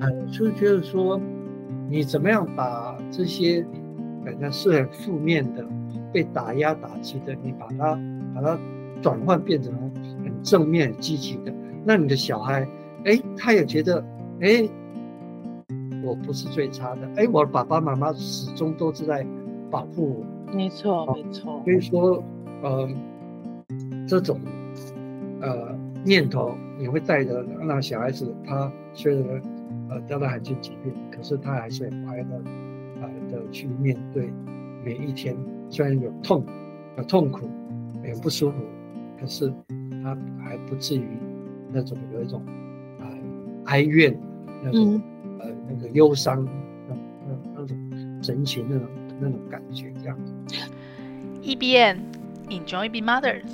嗯，就觉得说，你怎么样把这些本来是很负面的、被打压打击的，你把它把它转换变成很正面、积极的，那你的小孩，哎，他也觉得，哎，我不是最差的，哎，我的爸爸妈妈始终都是在保护我。没错，没错。所以说，呃，这种呃念头，你会带着让小孩子，他虽然呃得了罕见疾病，可是他还是很快乐啊的去面对每一天，虽然有痛、有痛苦、有不舒服，可是他还不至于那种有一种啊、呃、哀怨那种、嗯、呃那个忧伤那那那种神情那种那种感觉这样子。EBN Enjoy Being Mothers，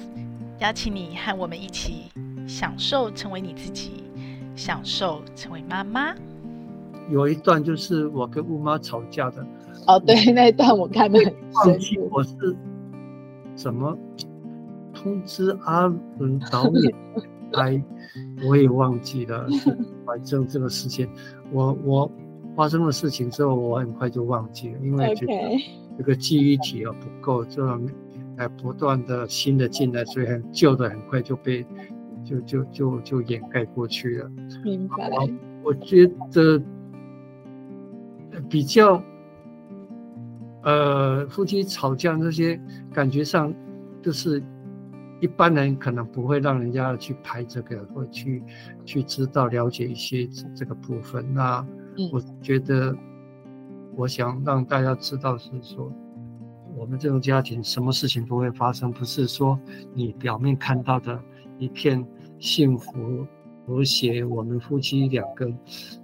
邀请你和我们一起享受成为你自己，享受成为妈妈。有一段就是我跟乌妈吵架的。哦，对，那一段我看的很忘记我是怎么通知阿伦导演来，我也忘记了。反正这个事情，我我发生了事情之后，我很快就忘记了，因为觉得。这个记忆体啊不够，这种呃不断的新的进来，所以很旧的很快就被就就就就掩盖过去了。明白。我觉得比较呃夫妻吵架那些感觉上，就是一般人可能不会让人家去拍这个，或去去知道了解一些这个部分。那我觉得。嗯我想让大家知道是说，我们这种家庭什么事情都会发生，不是说你表面看到的一片幸福和谐，我们夫妻两个，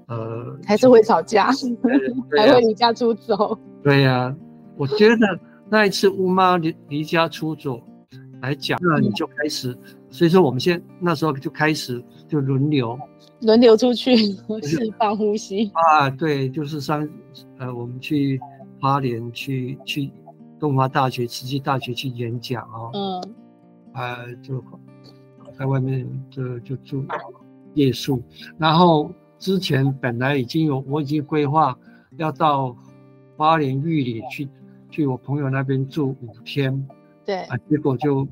呃，还是会吵架，还会离家出走。对呀、啊，我觉得那一次乌妈离离家出走来讲，那你就开始，所以说我们现在那时候就开始就轮流。轮流出去 释放呼吸啊，对，就是上呃，我们去花莲去去东华大学、慈济大学去演讲哦，嗯，呃，就在外面就就住夜宿，然后之前本来已经有我已经规划要到花莲玉里去去我朋友那边住五天，对啊，结果就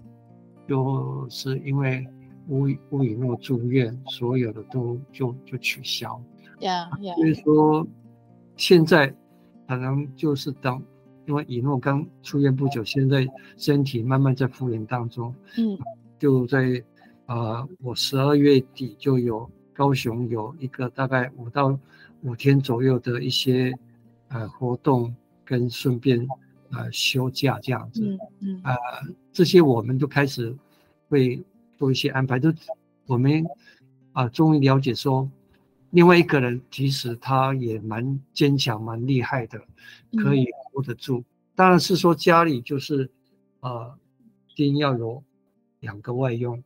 就是因为。吴吴雨诺住院，所有的都就就取消。呀呀，所以说现在可能就是等，因为以诺刚出院不久，现在身体慢慢在复原当中。嗯，就在啊、呃，我十二月底就有高雄有一个大概五到五天左右的一些呃活动，跟顺便呃休假这样子。嗯嗯，呃，这些我们都开始会。做一些安排，都我们啊，终于了解说，另外一个人其实他也蛮坚强、蛮厉害的，可以 hold 得住。嗯、当然是说家里就是呃，一定要有两个外佣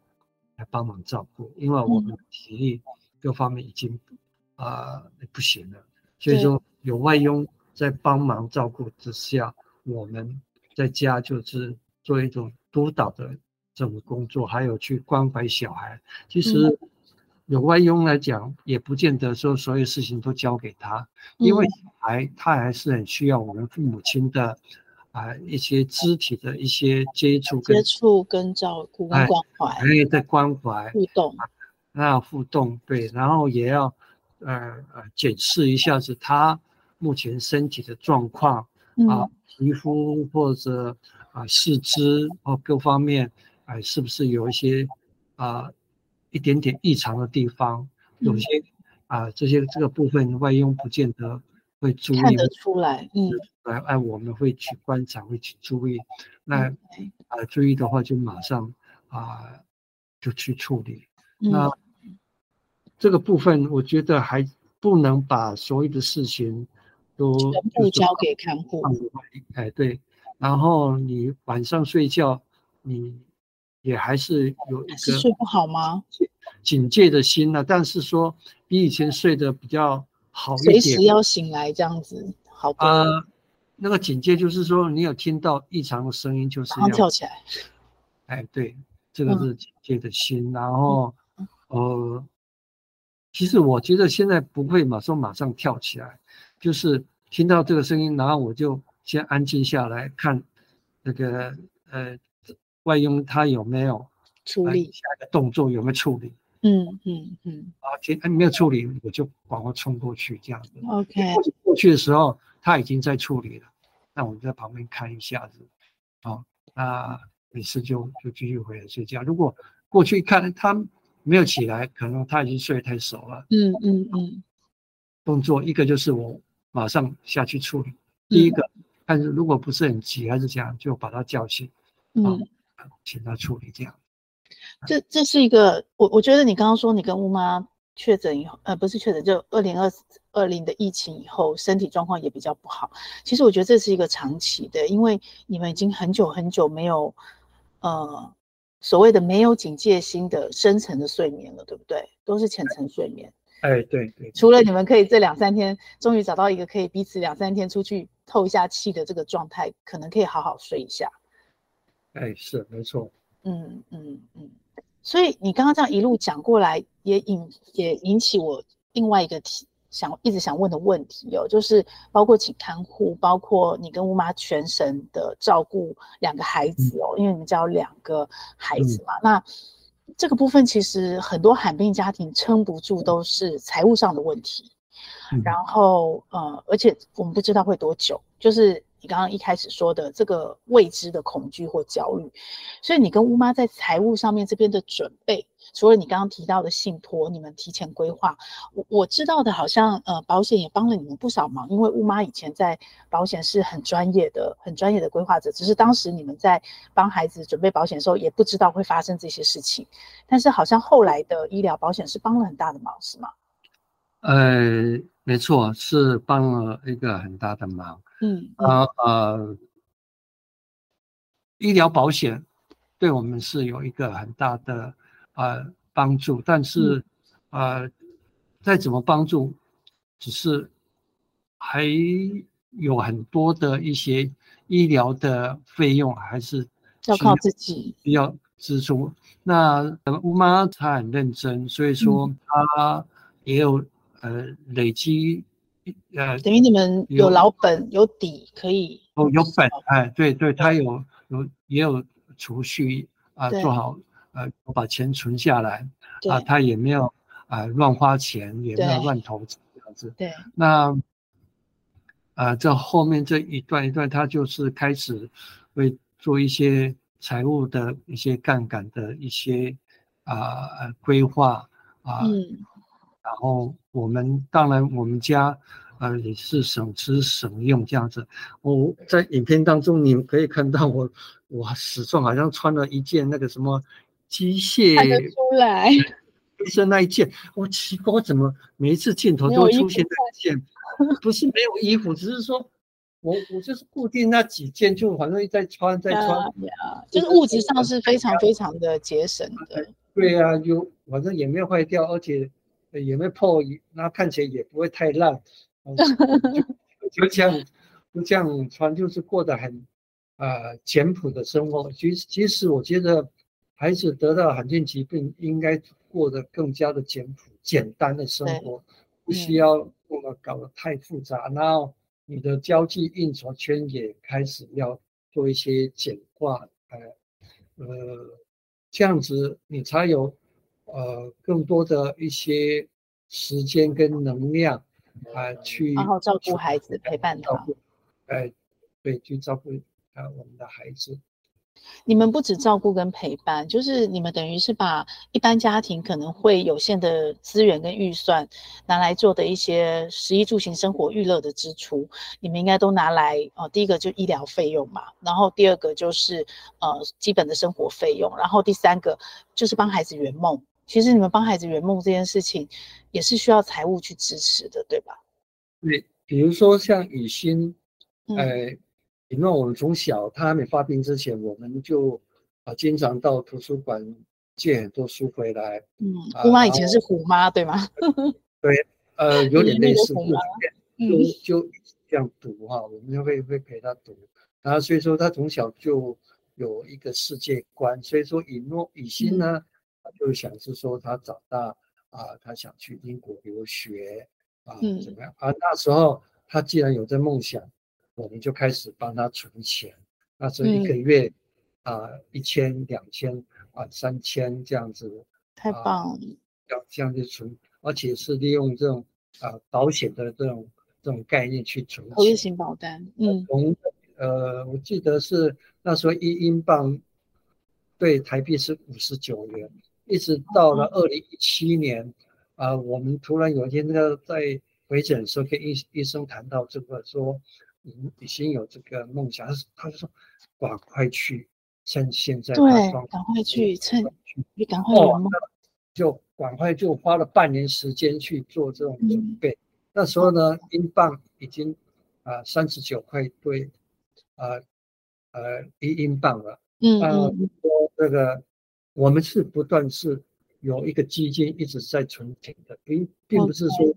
来帮忙照顾，因为我们体力各方面已经啊不行了，所以说有外佣在帮忙照顾之下，我们在家就是做一种督导的。这种工作，还有去关怀小孩，其实有外佣来讲，也不见得说所有事情都交给他，因为小孩他还是很需要我们父母亲的啊一些肢体的一些接触、接触跟照顾跟、关怀，还有在关怀互动，那互动对，然后也要呃呃检视一下子他目前身体的状况啊，皮肤或者啊四肢或各方面。哎，是不是有一些啊、呃、一点点异常的地方？有些啊、呃、这些这个部分外佣不见得会注意看得出来，嗯，来哎我们会去观察，会去注意。那啊、呃、注意的话就马上啊、呃、就去处理。那这个部分我觉得还不能把所有的事情都全部交给看护。哎，对。然后你晚上睡觉，你。也还是有一个睡不好吗？警戒的心呢、啊，但是说比以前睡得比较好一点，随时要醒来这样子，好多。呃，那个警戒就是说，你有听到异常的声音，就是要跳起来。哎，对，这个是警戒的心。嗯、然后，呃，其实我觉得现在不会马上马上跳起来，就是听到这个声音，然后我就先安静下来看那个呃外佣他有没有处理下一个动作有没有处理。嗯嗯嗯，啊，听哎没有处理，我就赶快冲过去这样子。OK，过去的时候他已经在处理了，那我们在旁边看一下子，好，那没事就就继续回来睡觉。如果过去一看他没有起来，可能他已经睡得太熟了。嗯嗯嗯，动作一个就是我马上下去处理，第一个，但是如果不是很急还是这样，就把他叫醒，嗯，请他处理这样。这这是一个，我我觉得你刚刚说你跟乌妈确诊以后，呃，不是确诊，就二零二二零的疫情以后，身体状况也比较不好。其实我觉得这是一个长期的，因为你们已经很久很久没有，呃，所谓的没有警戒心的深层的睡眠了，对不对？都是浅层睡眠。哎，对对。除了你们可以这两三天，终于找到一个可以彼此两三天出去透一下气的这个状态，可能可以好好睡一下。哎，是没错。嗯嗯嗯。所以你刚刚这样一路讲过来，也引也引起我另外一个题想一直想问的问题哦，就是包括请看护，包括你跟乌妈全神的照顾两个孩子哦，因为你们家有两个孩子嘛，那这个部分其实很多罕病家庭撑不住，都是财务上的问题，然后呃，而且我们不知道会多久，就是。你刚刚一开始说的这个未知的恐惧或焦虑，所以你跟乌妈在财务上面这边的准备，除了你刚刚提到的信托，你们提前规划，我我知道的好像呃保险也帮了你们不少忙，因为雾妈以前在保险是很专业的、很专业的规划者，只是当时你们在帮孩子准备保险的时候也不知道会发生这些事情，但是好像后来的医疗保险是帮了很大的忙，是吗？呃，没错，是帮了一个很大的忙。嗯，呃呃，医疗保险对我们是有一个很大的呃帮助，但是、嗯、呃，再怎么帮助，只是还有很多的一些医疗的费用还是要靠自己。要支出。那乌妈她很认真，所以说她也有呃累积。呃，等于你们有老本有，有底可以哦，有本哎，对对，他有有也有储蓄啊，做好呃，我把钱存下来啊，他也没有啊乱花钱，也没有乱投资这样子。对，那啊，这后面这一段一段，他就是开始会做一些财务的一些杠杆的一些啊规划啊。嗯然后我们当然我们家，呃也是省吃省用这样子。我在影片当中你们可以看到我，我始终好像穿了一件那个什么机械，出来，是那一件。我奇怪，我怎么每一次镜头都出现那一件？不是没有衣服，只是说我我就是固定那几件，就反正在穿在穿。Yeah, 就是物质上是非常非常的节省的。对啊，有反正也没有坏掉，而且。也没破，那看起来也不会太烂，就，就这样，就这样穿，就是过得很呃简朴的生活。其实，其实我觉得孩子得到罕见疾病，应该过得更加的简朴、简单的生活，不需要那么搞得太复杂。然后你的交际应酬圈也开始要做一些简化，呃呃，这样子你才有。呃，更多的一些时间跟能量啊、呃，去好好照顾孩子，陪伴他。哎，对，去照顾啊我们的孩子。你们不止照顾跟陪伴，就是你们等于是把一般家庭可能会有限的资源跟预算拿来做的一些食衣住行生活娱乐的支出，你们应该都拿来哦。第一个就医疗费用嘛，然后第二个就是呃基本的生活费用，然后第三个就是帮孩子圆梦。其实你们帮孩子圆梦这件事情，也是需要财务去支持的，对吧？对，比如说像雨欣，呃，因为我们从小他还没发病之前，我们就啊经常到图书馆借很多书回来。嗯，姑妈以前是虎妈，对吗？对，呃，有点类似，就就这样读哈，我们就会会陪他读，然后所以说他从小就有一个世界观，所以说以诺雨欣呢。他就想是说，他长大啊，他想去英国留学啊，怎么样？啊，那时候他既然有这梦想，我们就开始帮他存钱。那时候一个月啊，一千、两千啊、三千这样子，太棒了！要这样去存，而且是利用这种啊保险的这种这种概念去存钱。投资型保单，嗯，从呃，我记得是那时候一英镑对台币是五十九元。一直到了二零一七年，啊、呃，我们突然有一天那个在回诊的时候，跟医医生谈到这个，说已已经有这个梦想，他他就说，赶快去，趁现在，对，赶快去，趁你赶快有梦，就赶快就花了半年时间去做这种准备。嗯、那时候呢，英镑已经啊三十九块兑，呃呃一英镑了，嗯嗯，说这个。我们是不断是有一个基金一直在存钱的，并并不是说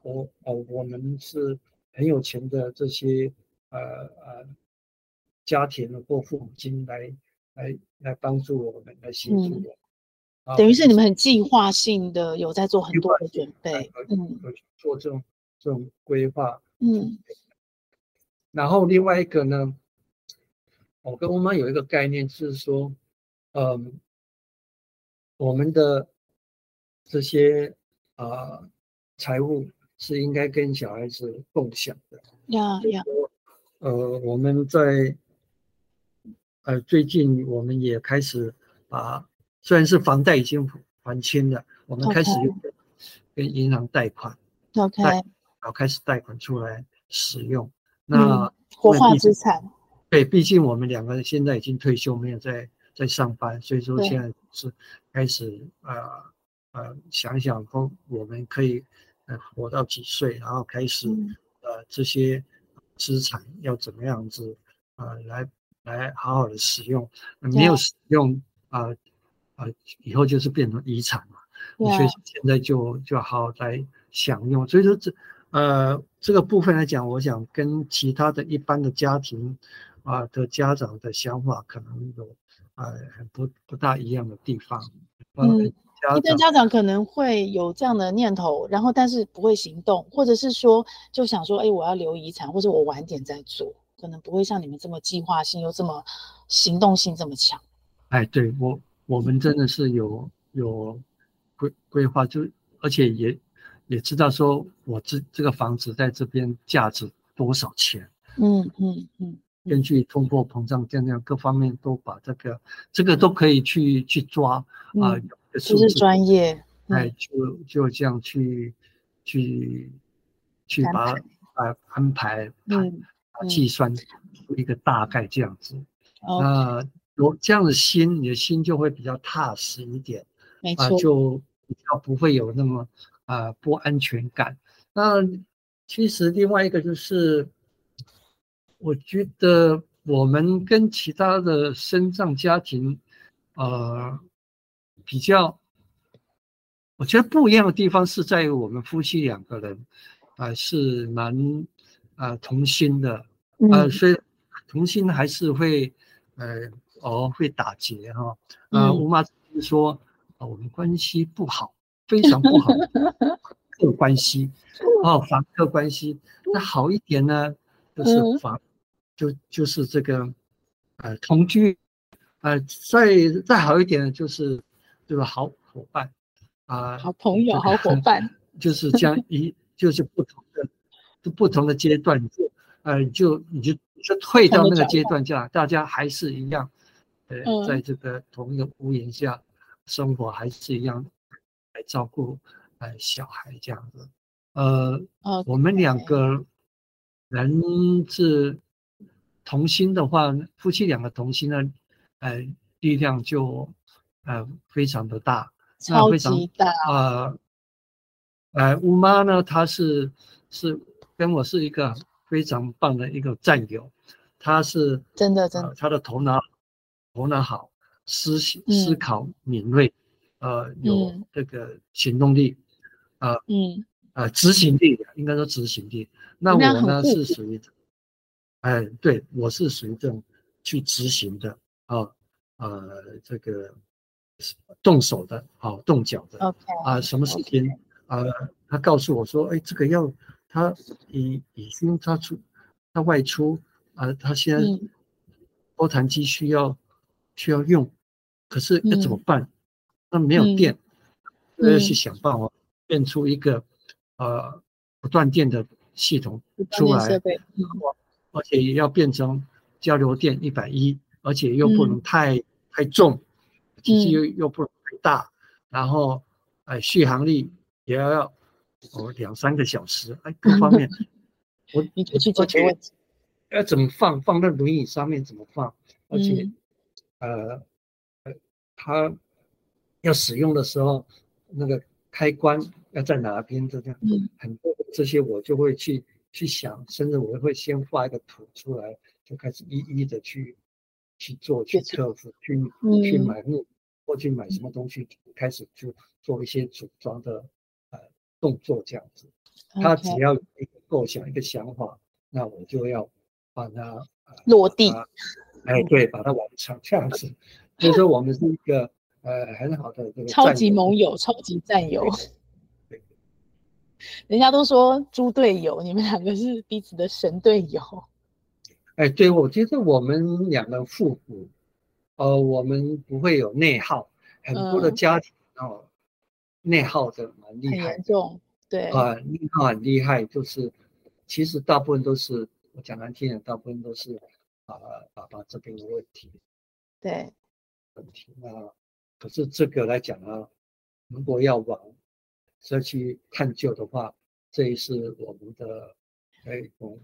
我哦我们是很有钱的这些呃呃家庭或父母亲来来来帮助我们来协助我，嗯、等于是你们很计划性的有在做很多的准备，嗯，做这种这种规划，嗯，然后另外一个呢，我跟我妈有一个概念就是说，嗯。我们的这些啊财务是应该跟小孩子共享的。呀呀。呃，我们在呃最近我们也开始把，虽然是房贷已经还清了，我们开始跟银行贷款。OK。然后开始贷款出来使用。那、嗯、活化资产。对，毕竟我们两个人现在已经退休，没有在。在上班，所以说现在是开始呃呃想想说我们可以呃活到几岁，然后开始呃这些资产要怎么样子呃来来好好的使用，没有使用啊啊、呃呃、以后就是变成遗产嘛，所以现在就就好好来享用。所以说这呃这个部分来讲，我想跟其他的一般的家庭啊、呃、的家长的想法可能有。呃，不不大一样的地方。嗯，一般家长可能会有这样的念头，然后但是不会行动，或者是说就想说，哎，我要留遗产，或者我晚点再做，可能不会像你们这么计划性又这么行动性这么强。哎，对我我们真的是有有规规划，就而且也也知道说我这这个房子在这边价值多少钱。嗯嗯嗯。嗯根据通货膨胀这样各方面都把这个这个都可以去去抓啊，就、嗯、是专业，哎，就就这样去去去把啊安排盘计算出一个大概这样子，那有这样的心，你的心就会比较踏实一点，没错，就比较不会有那么啊不安全感。那其实另外一个就是。我觉得我们跟其他的身障家庭，呃，比较，我觉得不一样的地方是在于我们夫妻两个人，啊、呃，是蛮啊、呃、同心的，呃，所以同心还是会，呃，偶尔会打结哈，啊、呃，吴妈说，啊、呃，我们关系不好，非常不好，客关系，哦，房客关系，那好一点呢，就是房。就就是这个，呃，同居，呃，再再好一点就是，对吧？好伙伴，啊、呃，好朋友，好伙伴，就是这样一，就是不同的，就不同的阶段，就，呃，就你就就退到那个阶段下，大家还是一样，呃，在这个同一个屋檐下生活，还是一样来照顾呃小孩这样子，呃，我们两个人是。同心的话，夫妻两个同心呢，呃，力量就呃非常的大，超级大啊，呃，吴妈呢，她是是跟我是一个非常棒的一个战友，她是真的真的，她、呃、的头脑头脑好，思思考敏锐，嗯、呃，有这个行动力，呃，嗯，呃，执行力，应该说执行力。那我呢是属于。哎，对，我是属于这种去执行的啊，呃，这个动手的，好、哦、动脚的。OK 啊，什么事情啊？他告诉我说，哎，这个要他已已经他出他外出啊、呃，他现在波弹机需要、嗯、需要用，可是要怎么办？那、嗯、没有电，嗯、要去想办法变出一个呃不断电的系统出来，嗯、而且也要变成交流电一百一，而且又不能太、嗯、太重。体积又又不太大，嗯、然后哎，续航力也要要哦两三个小时，哎，各方面，我你去解决问题，要怎么放？放在轮椅上面怎么放？而且，嗯、呃，它要使用的时候，那个开关要在哪边？这样，嗯、很多这些我就会去去想，甚至我会先画一个图出来，就开始一一的去。去做去克服去去买木或去买什么东西，开始就做一些组装的呃动作这样子。他只要有一个构想一个想法，那我就要把它落地。哎，对，把它完成这样子。所以说我们是一个呃很好的这个超级盟友，超级战友。人家都说猪队友，你们两个是彼此的神队友。哎，对，我觉得我们两个父母，呃，我们不会有内耗，很多的家庭哦，内耗的蛮厉害，很严重，对。啊，内耗很厉害，就是其实大部分都是我讲难听点，大部分都是啊爸爸这边的问题，对，问题。那可是这个来讲啊，如果要往社区探究的话，这也是我们的哎我。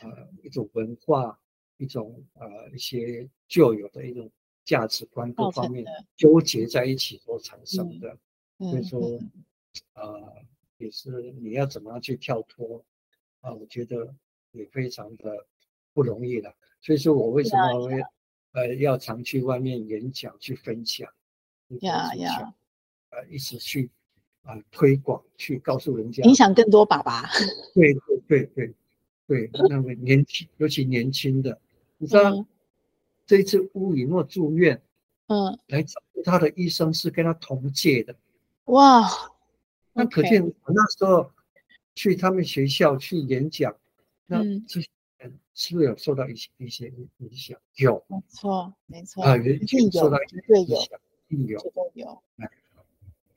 呃，一种文化，一种呃一些旧有的一种价值观各方面纠结在一起所产生的，嗯、所以说，呃，也是你要怎么样去跳脱啊、呃？我觉得也非常的不容易了。所以说我为什么会呃要常去外面演讲去分享，呀呀，呃，一直去啊、呃、推广，去告诉人家，影响更多爸爸。对对对对。对，那个年轻，尤其年轻的，你知道，嗯、这一次乌里诺住院，嗯，来找他的医生是跟他同届的，哇，那可见我那时候去他们学校去演讲，嗯、那这些人是不是有受到一些一些影响？有，没错，没错啊，有受到一些影响，有，有，有，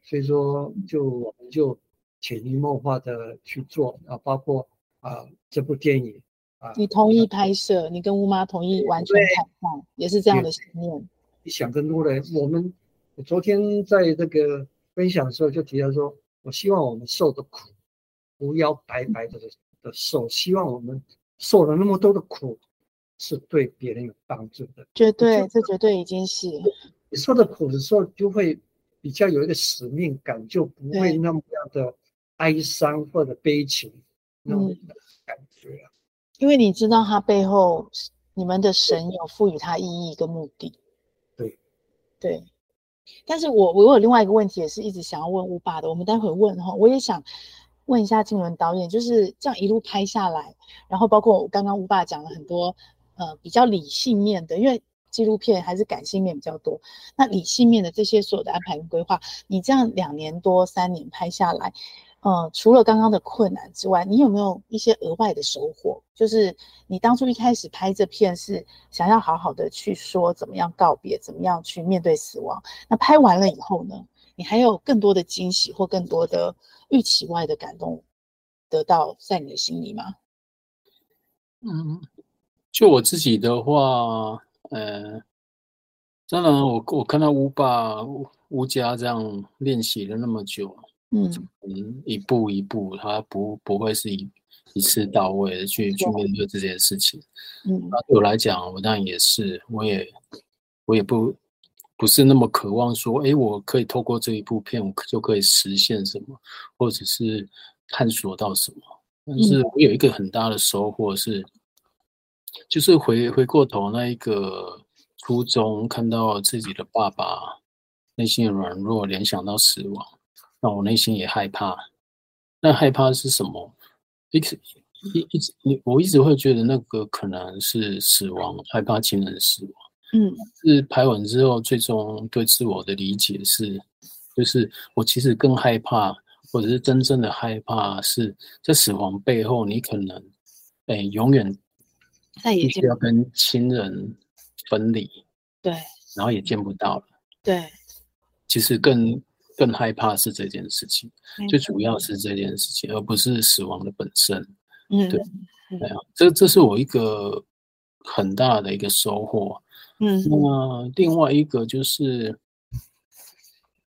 所以说，就我们就潜移默化的去做啊，包括。啊，这部电影啊，你同意拍摄，你跟乌妈同意完全开放，也是这样的信念。你想更多人，我们我昨天在这个分享的时候就提到说，我希望我们受的苦不要白白的的受，希望我们受了那么多的苦是对别人有帮助的。绝对，这绝对已经是你受的苦的时候，就会比较有一个使命感，就不会那么样的哀伤或者悲情。嗯，感觉啊，因为你知道他背后，你们的神有赋予他意义跟目的。对，对。但是我我有另外一个问题，也是一直想要问乌爸的，我们待会问哈。我也想问一下静伦导演，就是这样一路拍下来，然后包括我刚刚乌爸讲了很多，呃，比较理性面的，因为纪录片还是感性面比较多。那理性面的这些所有的安排跟规划，你这样两年多三年拍下来。呃，除了刚刚的困难之外，你有没有一些额外的收获？就是你当初一开始拍这片是想要好好的去说怎么样告别，怎么样去面对死亡。那拍完了以后呢，你还有更多的惊喜或更多的预期外的感动得到在你的心里吗？嗯，就我自己的话，呃，当然我我看到乌爸乌家这样练习了那么久。嗯，一步一步，他不不会是一一次到位的去去面对这件事情。嗯，那对我来讲，我当然也是，我也我也不不是那么渴望说，哎，我可以透过这一部片，我就可以实现什么，或者是探索到什么。但是我有一个很大的收获是，就是回回过头那一个初衷，看到自己的爸爸内心的软弱，联想到死亡。那我内心也害怕，那害怕是什么？一直一一直你我一直会觉得那个可能是死亡，害怕亲人死亡。嗯，是排完之后，最终对自我的理解是，就是我其实更害怕，或者是真正的害怕是在死亡背后，你可能，哎，永远必须要跟亲人分离，对，然后也见不到了，对，其实更更害怕是这件事情，最主要是这件事情，而不是死亡的本身，嗯，对，对啊，这这是我一个很大的一个收获。嗯，那另外一个就是，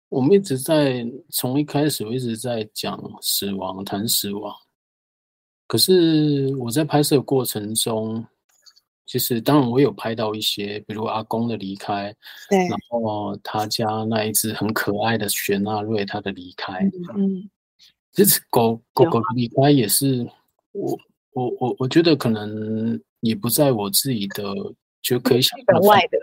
我们一直在从一开始我一直在讲死亡，谈死亡。可是我在拍摄过程中，其实当然我有拍到一些，比如阿公的离开，对，然后他家那一只很可爱的雪纳瑞他的离开，嗯，这只狗狗。狗的离开也是我我我我觉得可能也不在我自己的。就可以想到外的，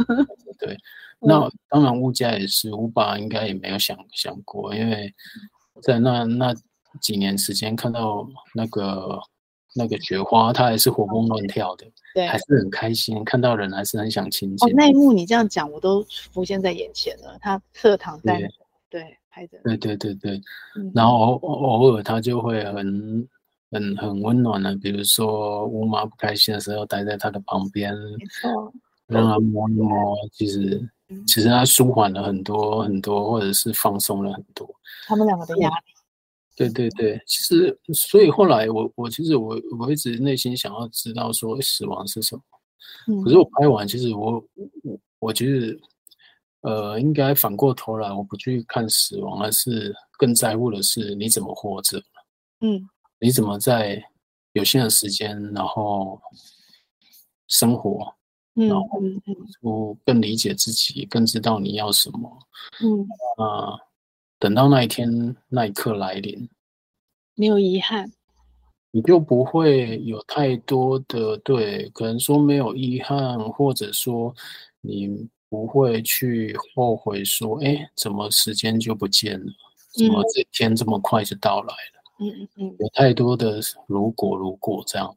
对，那当然物价也是，乌爸应该也没有想想过，因为在那那几年时间看到那个那个雪花，它还是活蹦乱跳的，对，还是很开心，看到人还是很想亲近。哦，那一幕你这样讲，我都浮现在眼前了。他侧躺在对，对拍着，对对对对，然后偶偶尔他就会很。很很温暖的，比如说乌妈不开心的时候，待在他的旁边，让他摸一摸，其实其实他舒缓了很多很多，或者是放松了很多。他们两个的压力。对对对，其实所以后来我我其实我我一直内心想要知道说死亡是什么，嗯、可是我拍完其实我我我觉得呃应该反过头来，我不去看死亡，而是更在乎的是你怎么活着。嗯。你怎么在有限的时间，然后生活，然后我更理解自己，更知道你要什么。嗯啊，等到那一天那一刻来临，没有遗憾，你就不会有太多的对，可能说没有遗憾，或者说你不会去后悔说，哎，怎么时间就不见了？怎么这天这么快就到来了？嗯嗯嗯，有太多的如果如果这样，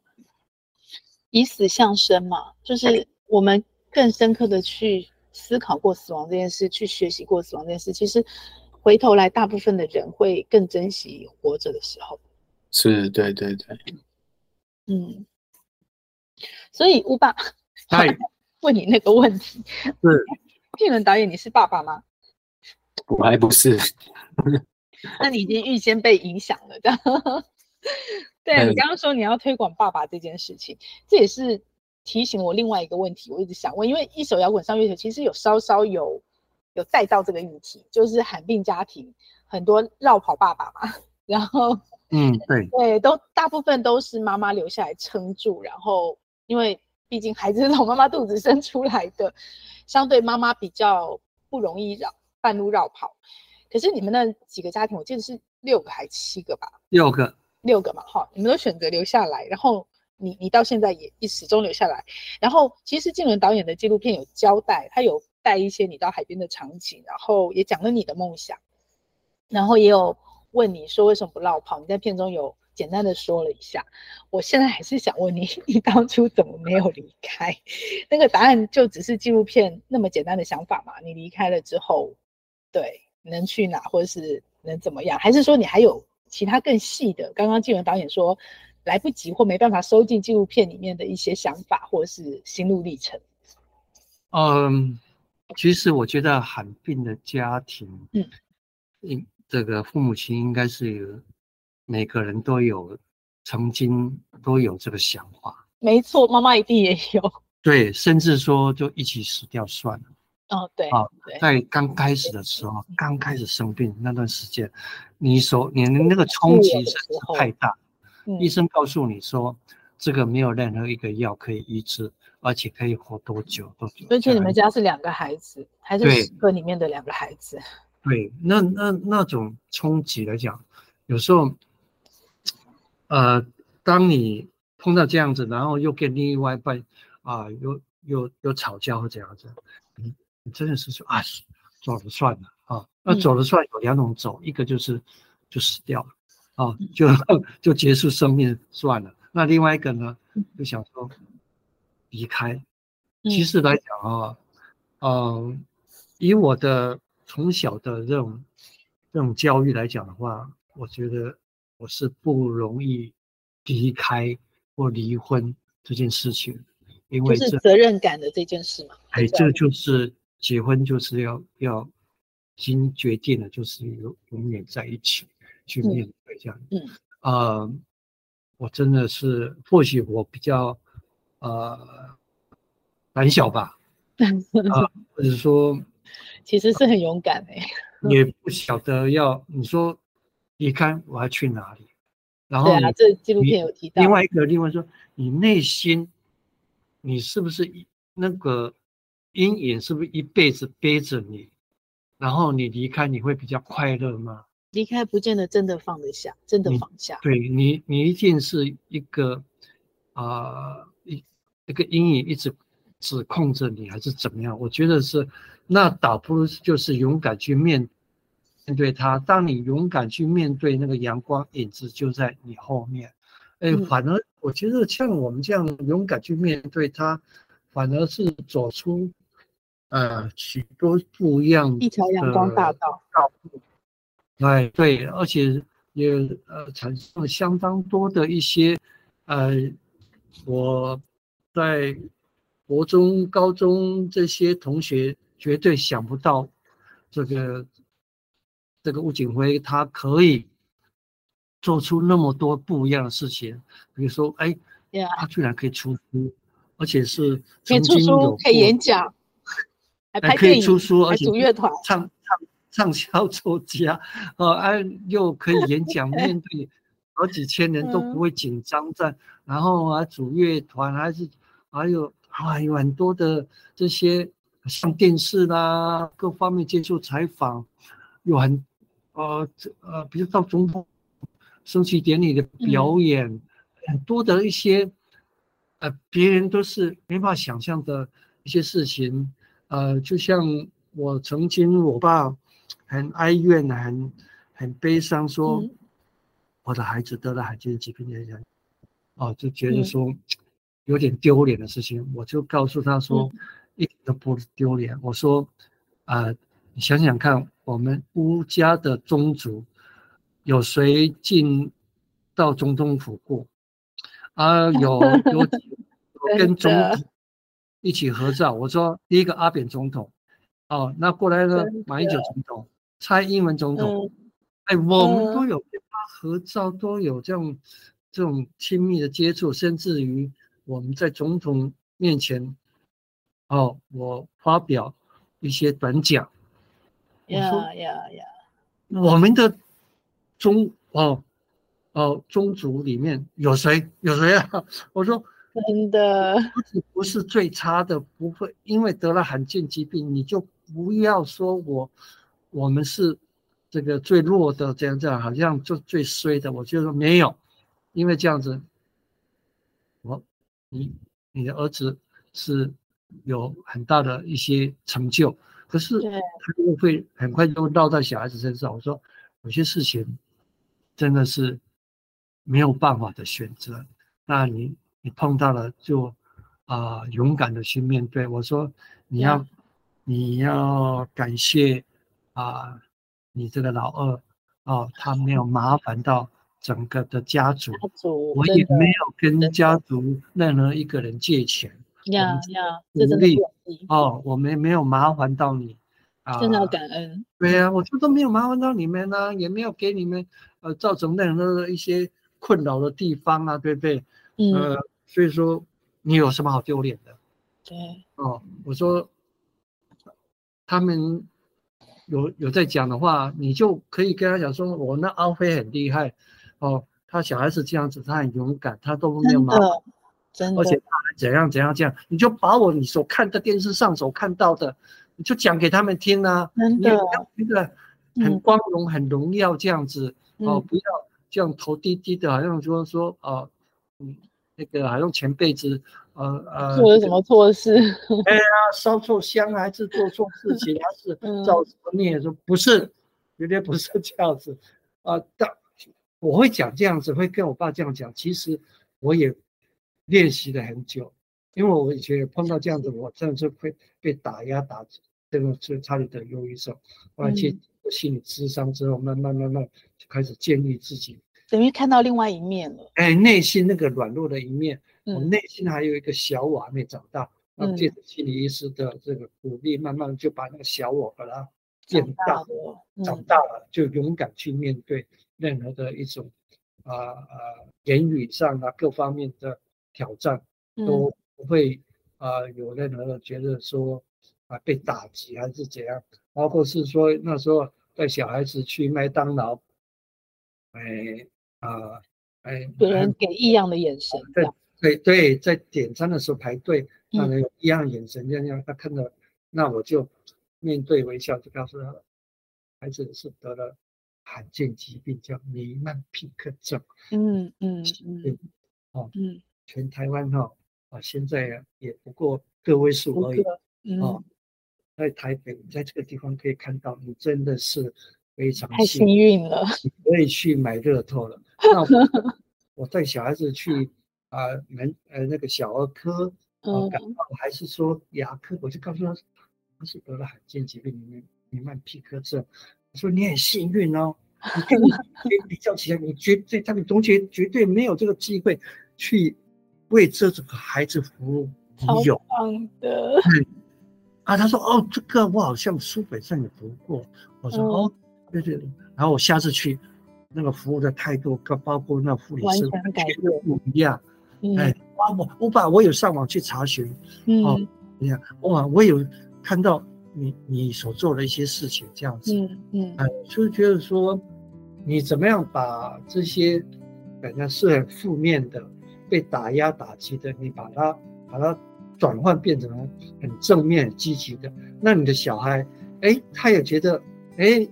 以死向生嘛，就是我们更深刻的去思考过死亡这件事，去学习过死亡这件事。其实回头来，大部分的人会更珍惜活着的时候。是，对对对，嗯。所以乌爸，嗨，问你那个问题，是静伦导演，你是爸爸吗？我还不是。那你已经预先被影响了，这样。对，你刚刚说你要推广爸爸这件事情，这也是提醒我另外一个问题，我一直想问，因为一首摇滚上月球其实有稍稍有有再造这个议题，就是罕病家庭很多绕跑爸爸嘛，然后嗯，对对，都大部分都是妈妈留下来撑住，然后因为毕竟孩子是 从妈妈肚子生出来的，相对妈妈比较不容易绕半路绕跑。可是你们那几个家庭，我记得是六个还七个吧？六个，六个嘛，哈，你们都选择留下来，然后你你到现在也一始终留下来。然后其实静伦导演的纪录片有交代，他有带一些你到海边的场景，然后也讲了你的梦想，然后也有问你说为什么不落跑。你在片中有简单的说了一下，我现在还是想问你，你当初怎么没有离开？那个答案就只是纪录片那么简单的想法嘛？你离开了之后，对。能去哪，或者是能怎么样？还是说你还有其他更细的？刚刚静文导演说来不及或没办法收进纪录片里面的一些想法，或是心路历程。嗯，其实我觉得罕病的家庭，嗯，应这个父母亲应该是每个人都有曾经都有这个想法。没错，妈妈一定也有。对，甚至说就一起死掉算了。哦，对啊，在刚开始的时候，刚开始生病那段时间，你所你的那个冲击是太大，医生告诉你说，这个没有任何一个药可以医治，而且可以活多久多久。而且你们家是两个孩子，还是十个里面的两个孩子？对，那那那种冲击来讲，有时候，呃，当你碰到这样子，然后又跟另外一半啊，又又又吵架或怎样子，你。真的是说啊，走了算了啊。那走了算有两种走，一个就是就死掉了啊，就 就结束生命算了。那另外一个呢，就想说离开其实来讲啊，嗯、呃，以我的从小的这种这种教育来讲的话，我觉得我是不容易离开或离婚这件事情，因为这是责任感的这件事嘛。哎，这就是结婚就是要要已经决定了，就是永永远在一起去面对这样。嗯，啊、呃，我真的是或许我比较呃。胆小吧，啊，或者说，其实是很勇敢的，也不晓得要你说离开我要去哪里，然后啊，这纪录片有提到。另外一个，另外说，你内心，你是不是一那个阴影，是不是一辈子背着你？然后你离开，你会比较快乐吗？离开不见得真的放得下，真的放下。对你，你一定是一个啊，一一个阴影一直。指控着你还是怎么样？我觉得是，那倒不如就是勇敢去面面对他。当你勇敢去面对那个阳光影子就在你后面，哎，反而我觉得像我们这样勇敢去面对他，反而是走出呃许多不一样的一条阳光大道。道路。哎，对，而且也呃产生了相当多的一些呃我在。国中、高中这些同学绝对想不到，这个这个吴景辉他可以做出那么多不一样的事情。比如说，哎.他居然可以出书，而且是曾经有可以演讲，还可以出书，而且组乐团，唱唱 畅销作家，哦，哎，又可以演讲，面对好几千人都不会紧张，在然后啊，组乐团还是还有。还，有很多的这些上电视啦，各方面接受采访，有很呃呃，比如到总统升旗典礼的表演，嗯、很多的一些呃，别人都是没法想象的一些事情。呃，就像我曾经，我爸很哀怨，很很悲伤，说、嗯、我的孩子得了罕见疾病，的人，哦，就觉得说。嗯有点丢脸的事情，我就告诉他说，一点都不丢脸。我说，啊、呃，你想想看，我们乌家的宗族，有谁进到总统府过？啊，有 有有跟总统一起合照。我说，第一个阿扁总统，哦，那过来了，马英九总统、蔡英文总统，哎，我们都有合照，都有这样这种亲密的接触，甚至于。我们在总统面前，哦，我发表一些短讲。呀呀呀！我们的宗哦哦宗族里面有谁？有谁啊？我说真的，不是最差的，不会因为得了罕见疾病，你就不要说我我们是这个最弱的，这样这样，好像就最衰的。我就说没有，因为这样子，我。你你的儿子是有很大的一些成就，可是他就会很快就落在小孩子身上。我说有些事情真的是没有办法的选择，那你你碰到了就啊、呃、勇敢的去面对。我说你要你要感谢啊你这个老二哦，他没有麻烦到。整个的家族，家族我也没有跟家族任何一个人借钱。呀呀，这真的哦，我们没有麻烦到你啊，真的要感恩。对呀、啊，我这都没有麻烦到你们呢、啊，也没有给你们呃造成任何的一些困扰的地方啊，对不对？嗯。呃，所以说你有什么好丢脸的？对。哦，我说他们有有在讲的话，你就可以跟他讲说，我那阿飞很厉害。哦，他小孩子这样子，他很勇敢，他都没有麻烦，真的，而且他还怎样怎样这样，你就把我你所看的电视上所看到的，你就讲给他们听啊，真的，你觉得很光荣、嗯、很荣耀这样子哦，不要这样头低低的，好像说说哦，嗯，那个好像前辈子呃呃做了什么错事，哎呀，烧错香还是做错事情，还是 造什么孽？说不是，绝对不是这样子啊，但。我会讲这样子，会跟我爸这样讲。其实我也练习了很久，因为我以前也碰到这样子，我真的是会被打压打，这个是差点得忧郁症。后来去心理咨商之后，慢慢慢慢就开始建立自己，等于看到另外一面了。哎，内心那个软弱的一面，嗯、我内心还有一个小我还没长大。那借着心理医师的这个鼓励，慢慢就把那个小我把它变大了，长大了就勇敢去面对任何的一种啊啊言语上啊各方面的挑战，都不会啊有任何的觉得说啊被打击还是怎样，包括是说那时候带小孩子去麦当劳，哎啊哎，别人给异样的眼神，对对对，在点餐的时候排队。让人有异样眼神，这样他看到，那我就面对微笑，就告诉他，孩子是得了罕见疾病，叫弥漫匹克症。嗯嗯 嗯，哦嗯，全台湾哈啊，现在啊也不过个位数而已。哦，在台北，在这个地方可以看到，你真的是非常太幸运了，可以去买乐透了。那我我带小孩子去啊门呃那个小儿科。啊，感冒还是说牙科，我就告诉他，他是得了罕见疾病，里面弥漫皮克症。我说你很幸运哦，你跟你 比较起来，你绝对他们同学绝对没有这个机会去为这种孩子服务。你有的，啊，他说哦，这个我好像书本上也读过。我说、嗯、哦，对对对，然后我下次去，那个服务的态度，跟包括那护理师全不一样。哎，我我把我有上网去查询，嗯、哦，你看哇，我有看到你你所做的一些事情这样子，嗯嗯，哎，就觉得说你怎么样把这些本来是很负面的、被打压打击的，你把它把它转换变成很正面、积极的，那你的小孩，哎，他也觉得，哎，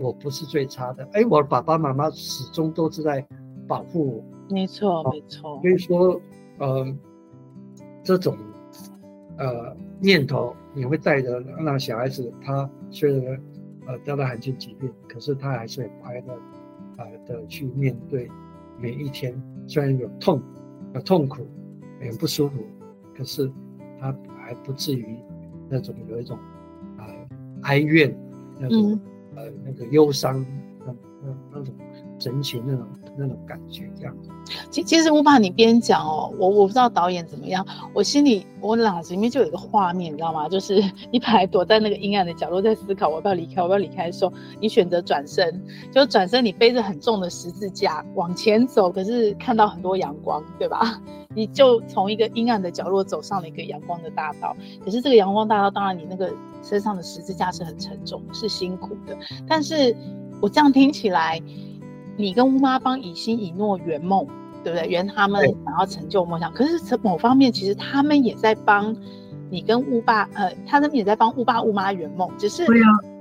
我不是最差的，哎，我的爸爸妈妈始终都是在保护我。没错，没错。所以说，呃，这种呃念头，你会带着让小孩子，他虽然呃得了罕见疾病，可是他还是很快乐啊的去面对每一天。虽然有痛，有痛苦，很不舒服，可是他还不至于那种有一种啊、呃、哀怨，那种、嗯、呃那个忧伤，那那那种神情那种。那种感觉这样子，其其实我把你边讲哦，我我不知道导演怎么样，我心里我脑子里面就有一个画面，你知道吗？就是 你本来躲在那个阴暗的角落，在思考我要不要离开，我要不要离开的时候，你选择转身，就转身，你背着很重的十字架往前走，可是看到很多阳光，对吧？你就从一个阴暗的角落走上了一个阳光的大道，可是这个阳光大道，当然你那个身上的十字架是很沉重，是辛苦的，但是我这样听起来。你跟乌妈帮以心以诺圆梦，对不对？圆他们想要成就梦想。可是从某方面，其实他们也在帮你跟乌爸，呃，他们也在帮乌爸乌妈圆梦。只是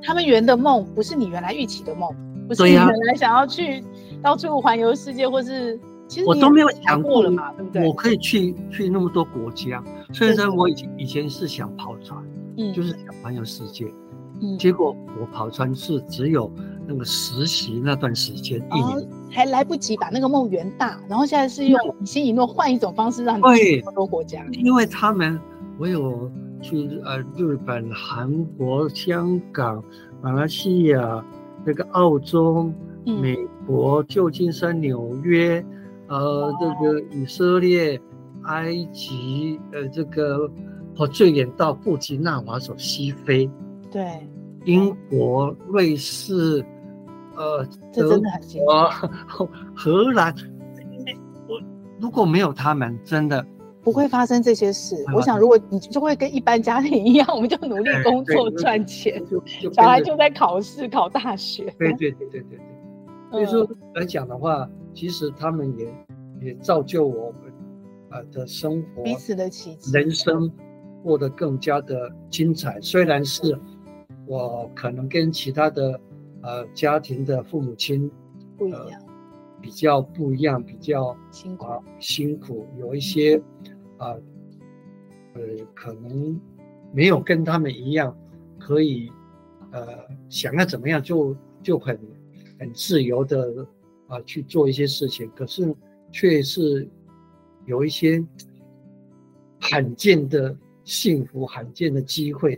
他们圆的梦不是你原来预期的梦，不是你原来想要去到处环游世界，或是其实我都没有想过了嘛，对不对？我可以去去那么多国家，虽然说我以前以前是想跑船，嗯，就是想环游世界，嗯，结果我跑船是只有。那个实习那段时间，一年还来不及把那个梦圆大，然后现在是用以心以诺换一种方式让你去很多国家。因为他们，我有去呃日本、韩国、香港、马来西亚、那个澳洲、美国、旧金山、纽约，呃，这个以色列、埃及，呃，这个和最远到布吉纳法索西非，对，英国、瑞士。呃，这真的很辛苦。荷兰，我如果没有他们，真的不会发生这些事。我想，如果你就会跟一般家庭一样，我们就努力工作赚钱，小孩就在考试考大学。对对对对对对。所以说来讲的话，其实他们也也造就我们啊的生活，彼此的奇迹，人生过得更加的精彩。虽然是我可能跟其他的。呃，家庭的父母亲不一样，呃，比较不一样，比较辛苦，呃，辛苦，有一些啊，呃，呃，可能没有跟他们一样，可以呃，想要怎么样就就很很自由的啊，呃，去做一些事情，可是却是有一些罕见的幸福，罕见的机会。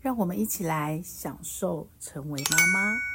让我们一起来享受成为妈妈。